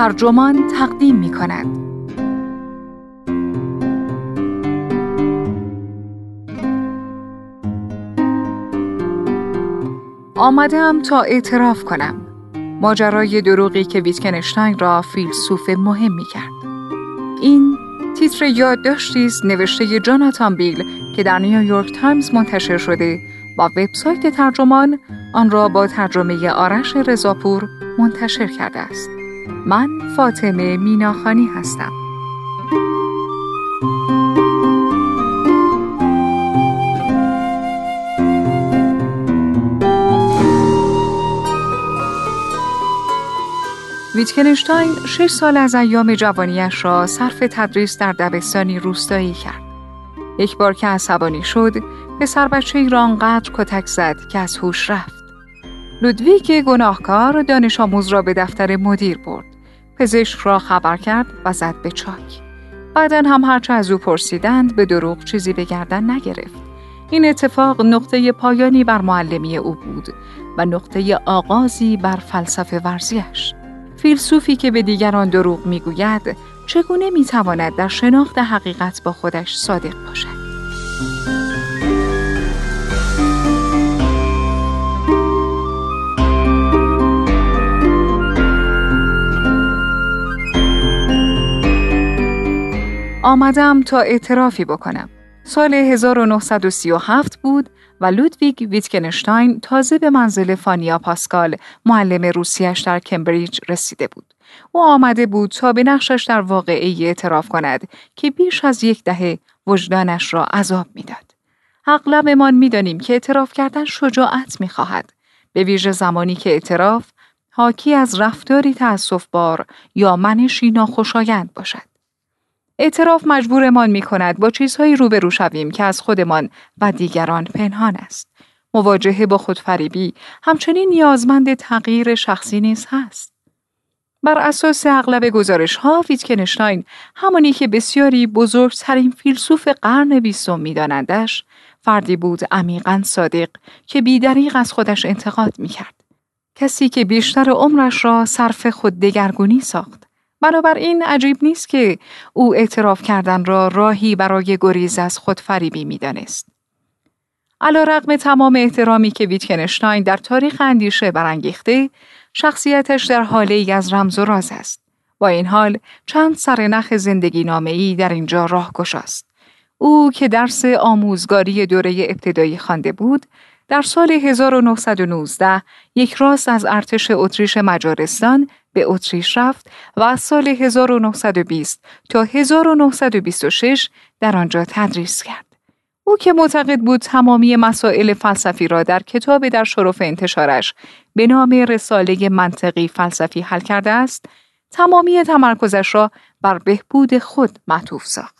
ترجمان تقدیم می کند. آمدم تا اعتراف کنم ماجرای دروغی که ویتکنشتاین را فیلسوف مهم می کرد. این تیتر یادداشتی است نوشته جاناتان بیل که در نیویورک تایمز منتشر شده و وبسایت ترجمان آن را با ترجمه آرش رضاپور منتشر کرده است. من فاطمه میناخانی هستم. ویتکنشتاین شش سال از ایام جوانیش را صرف تدریس در دبستانی روستایی کرد. یک بار که عصبانی شد، پسر بچه ای را آنقدر کتک زد که از هوش رفت. لودویک گناهکار دانش آموز را به دفتر مدیر برد. پزشک را خبر کرد و زد به چاک. بعدا هم هرچه از او پرسیدند به دروغ چیزی به گردن نگرفت. این اتفاق نقطه پایانی بر معلمی او بود و نقطه آغازی بر فلسفه ورزیش. فیلسوفی که به دیگران دروغ می‌گوید چگونه می‌تواند در شناخت حقیقت با خودش صادق باشد آمدم تا اعترافی بکنم. سال 1937 بود و لودویگ ویتکنشتاین تازه به منزل فانیا پاسکال معلم روسیش در کمبریج رسیده بود. او آمده بود تا به نقشش در واقعی اعتراف کند که بیش از یک دهه وجدانش را عذاب می‌داد. اغلبمان می‌دانیم که اعتراف کردن شجاعت می‌خواهد به ویژه زمانی که اعتراف حاکی از رفتاری بار یا منشی ناخوشایند باشد. اعتراف مجبورمان می کند با چیزهایی روبرو شویم که از خودمان و دیگران پنهان است. مواجهه با خودفریبی همچنین نیازمند تغییر شخصی نیز هست. بر اساس اغلب گزارش ها ویتکنشتاین همانی که بسیاری بزرگترین فیلسوف قرن بیستم میدانندش فردی بود عمیقا صادق که بیدریق از خودش انتقاد می کرد. کسی که بیشتر عمرش را صرف خود دگرگونی ساخت. بنابراین عجیب نیست که او اعتراف کردن را راهی برای گریز از خودفریبی می‌دانست. علا رقم تمام احترامی که ویتکنشتاین در تاریخ اندیشه برانگیخته، شخصیتش در حاله ای از رمز و راز است. با این حال چند سرنخ زندگی نامه ای در اینجا راه است. او که درس آموزگاری دوره ابتدایی خوانده بود، در سال 1919 یک راست از ارتش اتریش مجارستان به اتریش رفت و از سال 1920 تا 1926 در آنجا تدریس کرد. او که معتقد بود تمامی مسائل فلسفی را در کتاب در شرف انتشارش به نام رساله منطقی فلسفی حل کرده است، تمامی تمرکزش را بر بهبود خود معطوف ساخت.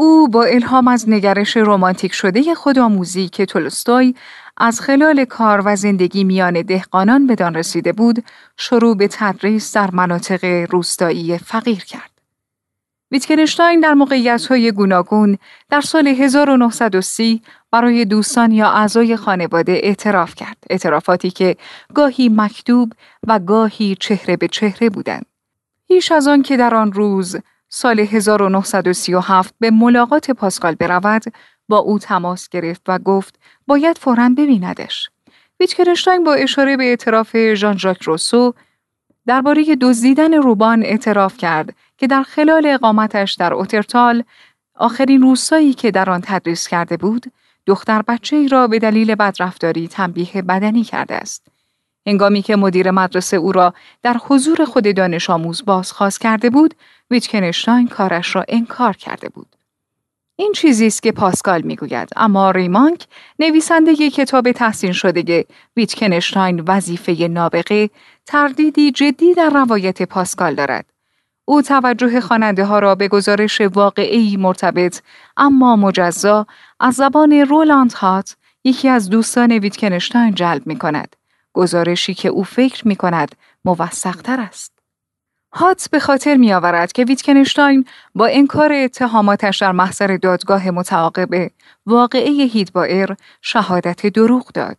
او با الهام از نگرش رمانتیک شده خودآموزی که تولستوی از خلال کار و زندگی میان دهقانان بدان رسیده بود، شروع به تدریس در مناطق روستایی فقیر کرد. ویتکنشتاین در های گوناگون در سال 1930 برای دوستان یا اعضای خانواده اعتراف کرد. اعترافاتی که گاهی مکتوب و گاهی چهره به چهره بودند. هیچ از آن که در آن روز سال 1937 به ملاقات پاسکال برود با او تماس گرفت و گفت باید فوراً ببیندش. ویتکنشتاین با اشاره به اعتراف ژان ژاک روسو درباره دزدیدن روبان اعتراف کرد که در خلال اقامتش در اوترتال آخرین روستایی که در آن تدریس کرده بود دختر بچه ای را به دلیل بدرفتاری تنبیه بدنی کرده است. هنگامی که مدیر مدرسه او را در حضور خود دانش آموز بازخواست کرده بود، ویتکنشتاین کارش را انکار کرده بود. این چیزی است که پاسکال می‌گوید اما ریمانک نویسنده کتاب تحسین شده ویتکنشتاین وظیفه نابغه تردیدی جدی در روایت پاسکال دارد او توجه خواننده ها را به گزارش واقعی مرتبط اما مجزا از زبان رولاند هات یکی از دوستان ویتکنشتاین جلب می کند. گزارشی که او فکر می کند موثقتر است. هات به خاطر می آورد که ویتکنشتاین با انکار اتهاماتش در محضر دادگاه متعاقب واقعه هیدبائر شهادت دروغ داد.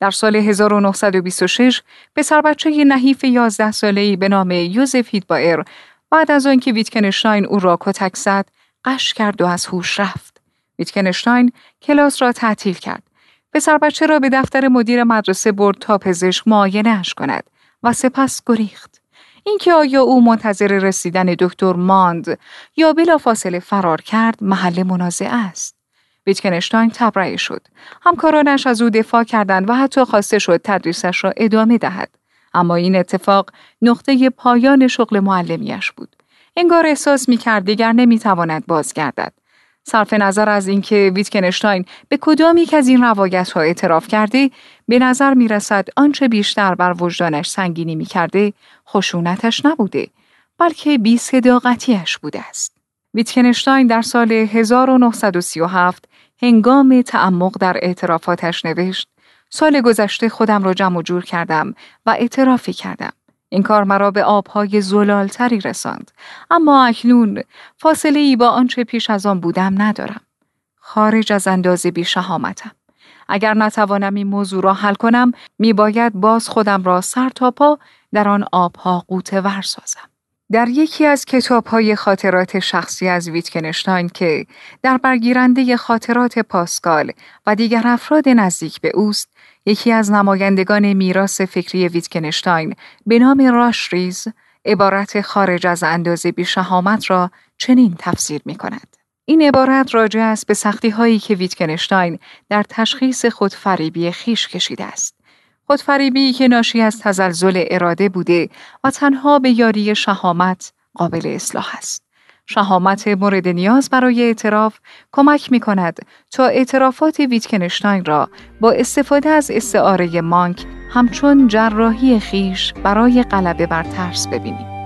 در سال 1926 پسر بچه نحیف 11 ساله‌ای به نام یوزف هیدبایر بعد از آنکه ویتکنشتاین او را کتک زد غش کرد و از هوش رفت. ویتکنشتاین کلاس را تعطیل کرد. پسر بچه را به دفتر مدیر مدرسه برد تا پزشک معاینهاش کند و سپس گریخت. اینکه آیا او منتظر رسیدن دکتر ماند یا بلافاصله فرار کرد محل منازعه است. ویتکنشتاین تبرئه شد. همکارانش از او دفاع کردند و حتی خواسته شد تدریسش را ادامه دهد. اما این اتفاق نقطه پایان شغل معلمیش بود. انگار احساس می کرد دیگر نمی تواند بازگردد. صرف نظر از اینکه ویتکنشتاین به کدام یک از این روایت ها اعتراف کرده به نظر می رسد آنچه بیشتر بر وجدانش سنگینی می کرده خشونتش نبوده بلکه بی صداقتیش بوده است. ویتکنشتاین در سال 1937 هنگام تعمق در اعترافاتش نوشت سال گذشته خودم را جمع جور کردم و اعترافی کردم. این کار مرا به آبهای زلالتری رساند. اما اکنون فاصله ای با آنچه پیش از آن بودم ندارم. خارج از اندازه بی شهامتم. اگر نتوانم این موضوع را حل کنم می باید باز خودم را سر تا پا در آن آبها قوته ور سازم. در یکی از های خاطرات شخصی از ویتکنشتاین که در برگیرنده خاطرات پاسکال و دیگر افراد نزدیک به اوست، یکی از نمایندگان میراث فکری ویتکنشتاین به نام راشریز عبارت خارج از اندازه بی شهامت را چنین تفسیر می کند. این عبارت راجع است به سختی هایی که ویتکنشتاین در تشخیص خودفریبی خیش کشیده است. خودفریبی که ناشی از تزلزل اراده بوده و تنها به یاری شهامت قابل اصلاح است. شهامت مورد نیاز برای اعتراف کمک می کند تا اعترافات ویتکنشتاین را با استفاده از استعاره مانک همچون جراحی خیش برای غلبه بر ترس ببینیم.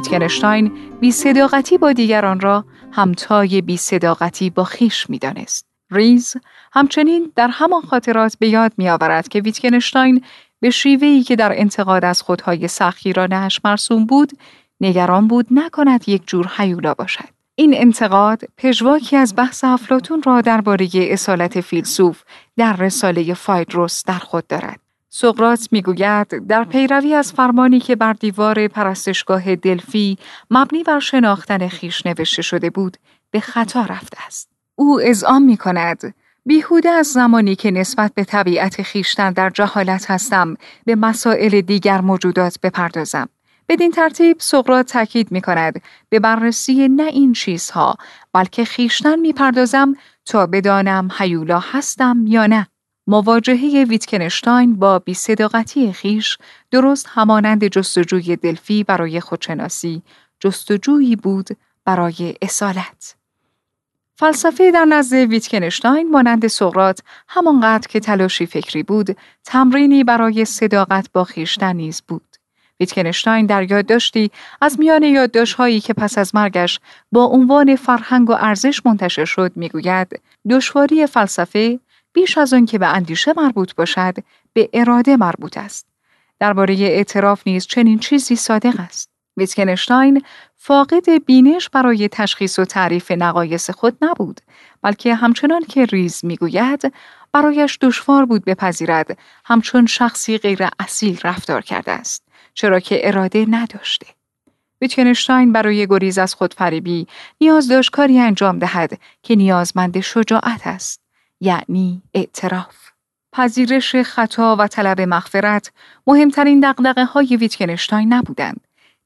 ویتکنشتاین بی صداقتی با دیگران را همتای بی صداقتی با خیش می دانست. ریز همچنین در همان خاطرات به یاد می آورد که ویتکنشتاین به شیوهی که در انتقاد از خودهای سخیرانش مرسوم بود نگران بود نکند یک جور حیولا باشد. این انتقاد پژواکی از بحث افلاتون را درباره اصالت فیلسوف در رساله فایدروس در خود دارد. سقرات می‌گوید در پیروی از فرمانی که بر دیوار پرستشگاه دلفی مبنی بر شناختن خیش نوشته شده بود به خطا رفته است. او اذعان می کند بیهوده از زمانی که نسبت به طبیعت خیشتن در جهالت هستم به مسائل دیگر موجودات بپردازم. بدین ترتیب سقرات تاکید می کند به بررسی نه این چیزها بلکه خیشتن می پردازم تا بدانم حیولا هستم یا نه. مواجهه ویتکنشتاین با بیصداقتی خیش درست همانند جستجوی دلفی برای خودشناسی جستجویی بود برای اصالت. فلسفه در نزد ویتکنشتاین مانند سقرات همانقدر که تلاشی فکری بود تمرینی برای صداقت با خیشتن نیز بود. ویتکنشتاین در یادداشتی از میان یادداشت‌هایی که پس از مرگش با عنوان فرهنگ و ارزش منتشر شد می‌گوید دشواری فلسفه بیش از آن که به اندیشه مربوط باشد به اراده مربوط است. درباره اعتراف نیز چنین چیزی صادق است. ویتکنشتاین فاقد بینش برای تشخیص و تعریف نقایص خود نبود بلکه همچنان که ریز می‌گوید برایش دشوار بود بپذیرد همچون شخصی غیر اصیل رفتار کرده است چرا که اراده نداشته. ویتکنشتاین برای گریز از خودفریبی نیاز داشت کاری انجام دهد که نیازمند شجاعت است. یعنی اعتراف. پذیرش خطا و طلب مغفرت مهمترین دقدقه های ویتکنشتاین نبودند.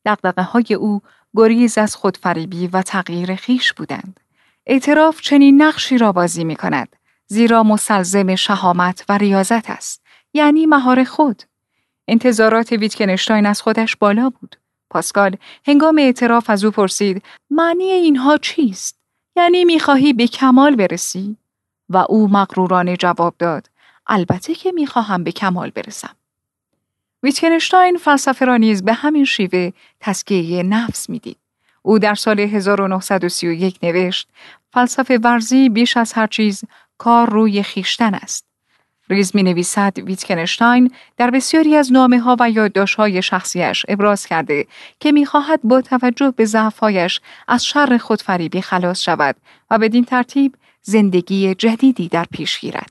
دقدقه های او گریز از خودفریبی و تغییر خیش بودند. اعتراف چنین نقشی را بازی می کند. زیرا مسلزم شهامت و ریاضت است. یعنی مهار خود. انتظارات ویتکنشتاین از خودش بالا بود. پاسکال هنگام اعتراف از او پرسید معنی اینها چیست؟ یعنی می‌خواهی به کمال برسی؟ و او مغرورانه جواب داد البته که می‌خواهم به کمال برسم. ویتکنشتاین فلسفه را نیز به همین شیوه تسکیه نفس می‌دید. او در سال 1931 نوشت فلسفه ورزی بیش از هر چیز کار روی خیشتن است. ریز می نویسد ویتکنشتاین در بسیاری از نامه ها و یادداشت‌های شخصیش ابراز کرده که می‌خواهد با توجه به ضعفهایش از شر خودفریبی خلاص شود و بدین ترتیب زندگی جدیدی در پیش گیرد.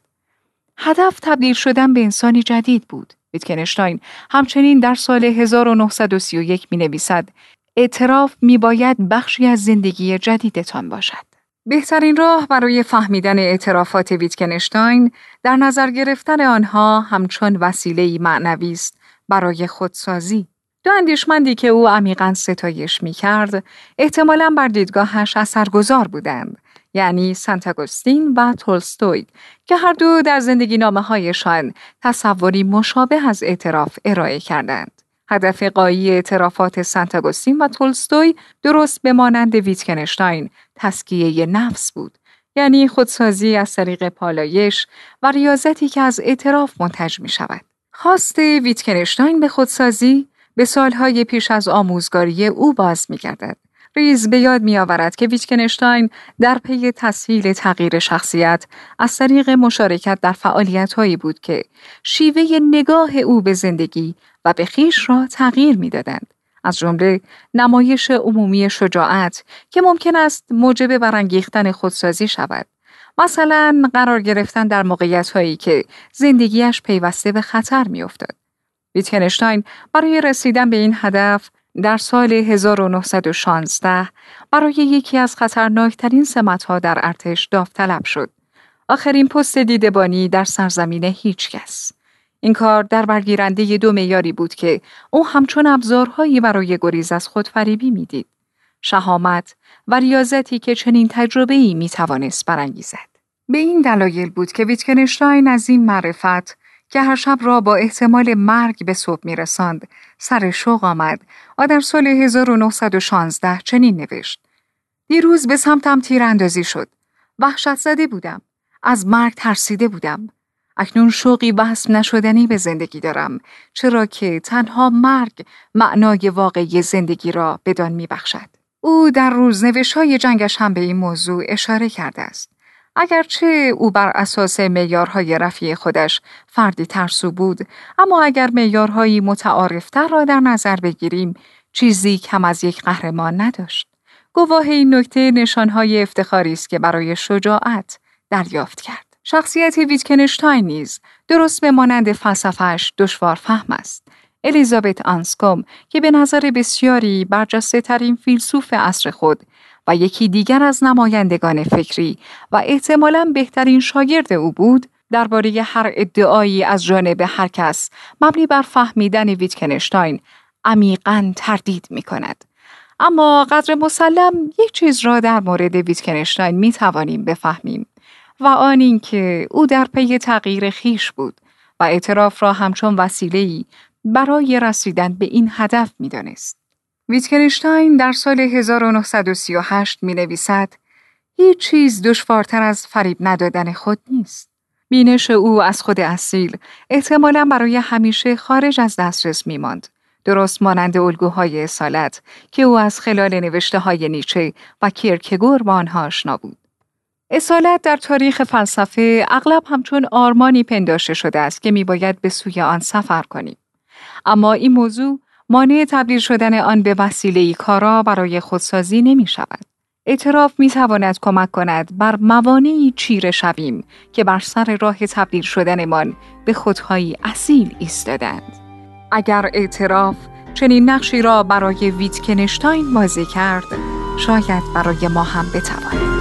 هدف تبدیل شدن به انسانی جدید بود. ویتکنشتاین همچنین در سال 1931 می نویسد اعتراف می باید بخشی از زندگی جدیدتان باشد. بهترین راه برای فهمیدن اعترافات ویتکنشتاین در نظر گرفتن آنها همچون وسیله معنوی است برای خودسازی. دو اندیشمندی که او عمیقا ستایش می کرد، احتمالا بر دیدگاهش اثرگذار بودند، یعنی سنتاگوستین و تولستوی که هر دو در زندگی نامه هایشان تصوری مشابه از اعتراف ارائه کردند. هدف قایی اعترافات سنتاگوستین و تولستوی درست به مانند ویتکنشتاین تزکیه نفس بود یعنی خودسازی از طریق پالایش و ریاضتی که از اعتراف منتج می شود. خواست ویتکنشتاین به خودسازی به سالهای پیش از آموزگاری او باز می گردد. ریز به یاد می آورد که ویتکنشتاین در پی تسهیل تغییر شخصیت از طریق مشارکت در فعالیت هایی بود که شیوه نگاه او به زندگی و به خیش را تغییر می دادند. از جمله نمایش عمومی شجاعت که ممکن است موجب برانگیختن خودسازی شود. مثلا قرار گرفتن در موقعیت هایی که زندگیش پیوسته به خطر می افتاد. ویتکنشتاین برای رسیدن به این هدف در سال 1916 برای یکی از خطرناکترین سمتها در ارتش داوطلب شد. آخرین پست دیدبانی در سرزمین هیچکس. این کار در برگیرنده دو میاری بود که او همچون ابزارهایی برای گریز از خودفریبی می‌دید. شهامت و ریاضتی که چنین تجربه ای برانگیزد. به این دلایل بود که ویتکنشتاین از این معرفت که هر شب را با احتمال مرگ به صبح می رساند سر شوق آمد و در سال 1916 چنین نوشت. دیروز به سمتم تیر اندازی شد. وحشت زده بودم. از مرگ ترسیده بودم. اکنون شوقی بحث نشدنی به زندگی دارم چرا که تنها مرگ معنای واقعی زندگی را بدان می بخشد. او در روزنوش های جنگش هم به این موضوع اشاره کرده است. اگرچه او بر اساس میارهای رفیع خودش فردی ترسو بود اما اگر میارهایی متعارفتر را در نظر بگیریم چیزی کم از یک قهرمان نداشت. گواه این نکته نشانهای افتخاری است که برای شجاعت دریافت کرد. شخصیت ویتکنشتاین نیز درست به مانند فلسفهش دشوار فهم است. الیزابت آنسکوم که به نظر بسیاری برجسته ترین فیلسوف عصر خود و یکی دیگر از نمایندگان فکری و احتمالاً بهترین شاگرد او بود درباره هر ادعایی از جانب هر کس مبنی بر فهمیدن ویتکنشتاین عمیقا تردید می کند. اما قدر مسلم یک چیز را در مورد ویتکنشتاین می توانیم بفهمیم و آن اینکه او در پی تغییر خیش بود و اعتراف را همچون وسیله‌ای برای رسیدن به این هدف می‌دانست. ویتکنشتاین در سال 1938 می نویسد هیچ چیز دشوارتر از فریب ندادن خود نیست. بینش او از خود اصیل احتمالا برای همیشه خارج از دسترس می ماند. درست مانند الگوهای اصالت که او از خلال نوشته های نیچه و کیرکگور با آنها آشنا بود. اصالت در تاریخ فلسفه اغلب همچون آرمانی پنداشته شده است که میباید به سوی آن سفر کنیم. اما این موضوع مانع تبدیل شدن آن به وسیله کارا برای خودسازی نمی شود. اعتراف می تواند کمک کند بر موانعی چیره شویم که بر سر راه تبدیل شدنمان به خودهایی اصیل ایستادند. اگر اعتراف چنین نقشی را برای ویتکنشتاین بازی کرد، شاید برای ما هم بتواند.